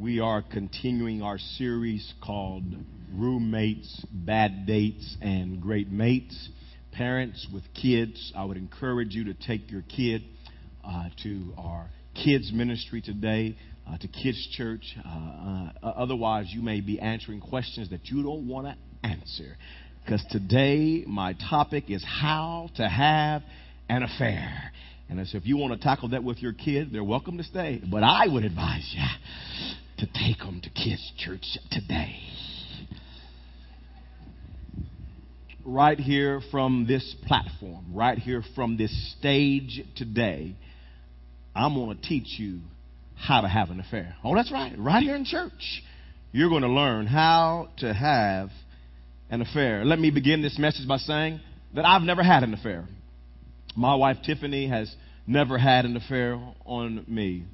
We are continuing our series called Roommates, Bad Dates, and Great Mates. Parents with kids, I would encourage you to take your kid uh, to our kids ministry today, uh, to Kids Church. Uh, uh otherwise, you may be answering questions that you don't want to answer. Because today, my topic is how to have an affair. And said, if you want to tackle that with your kid, they're welcome to stay. But I would advise you to take them to kids' church today. Right here from this platform, right here from this stage today, I'm going to teach you how to have an affair. Oh, that's right. Right here in church. You're going to learn how to have an affair. Let me begin this message by saying that I've never had an affair. My wife Tiffany has never had an affair on me.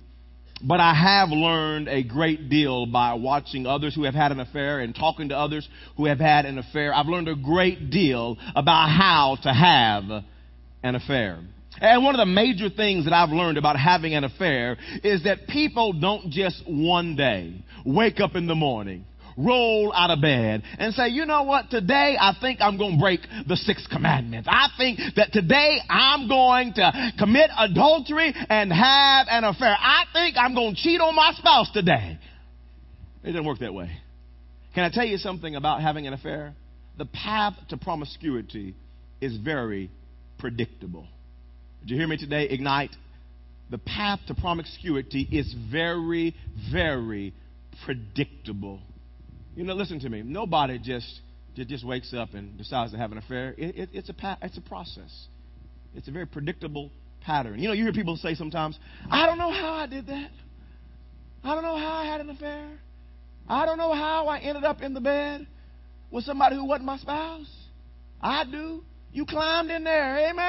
But I have learned a great deal by watching others who have had an affair and talking to others who have had an affair. I've learned a great deal about how to have an affair. And one of the major things that I've learned about having an affair is that people don't just one day wake up in the morning roll out of bed and say, you know what, today I think I'm going to break the sixth commandment. I think that today I'm going to commit adultery and have an affair. I think I'm going to cheat on my spouse today. It doesn't work that way. Can I tell you something about having an affair? The path to promiscuity is very predictable. Did you hear me today? Ignite. The path to promiscuity is very, very predictable. You know, listen to me. Nobody just just wakes up and decides to have an affair. It, it, it's a it's a process. It's a very predictable pattern. You know, you hear people say sometimes, "I don't know how I did that. I don't know how I had an affair. I don't know how I ended up in the bed with somebody who wasn't my spouse. I do. You climbed in there, amen."